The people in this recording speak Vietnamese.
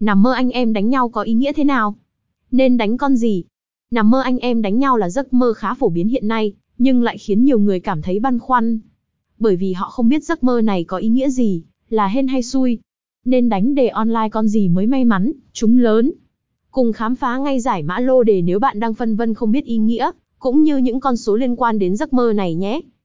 Nằm mơ anh em đánh nhau có ý nghĩa thế nào? Nên đánh con gì? Nằm mơ anh em đánh nhau là giấc mơ khá phổ biến hiện nay, nhưng lại khiến nhiều người cảm thấy băn khoăn. Bởi vì họ không biết giấc mơ này có ý nghĩa gì, là hên hay xui. Nên đánh đề online con gì mới may mắn, chúng lớn. Cùng khám phá ngay giải mã lô đề nếu bạn đang phân vân không biết ý nghĩa, cũng như những con số liên quan đến giấc mơ này nhé.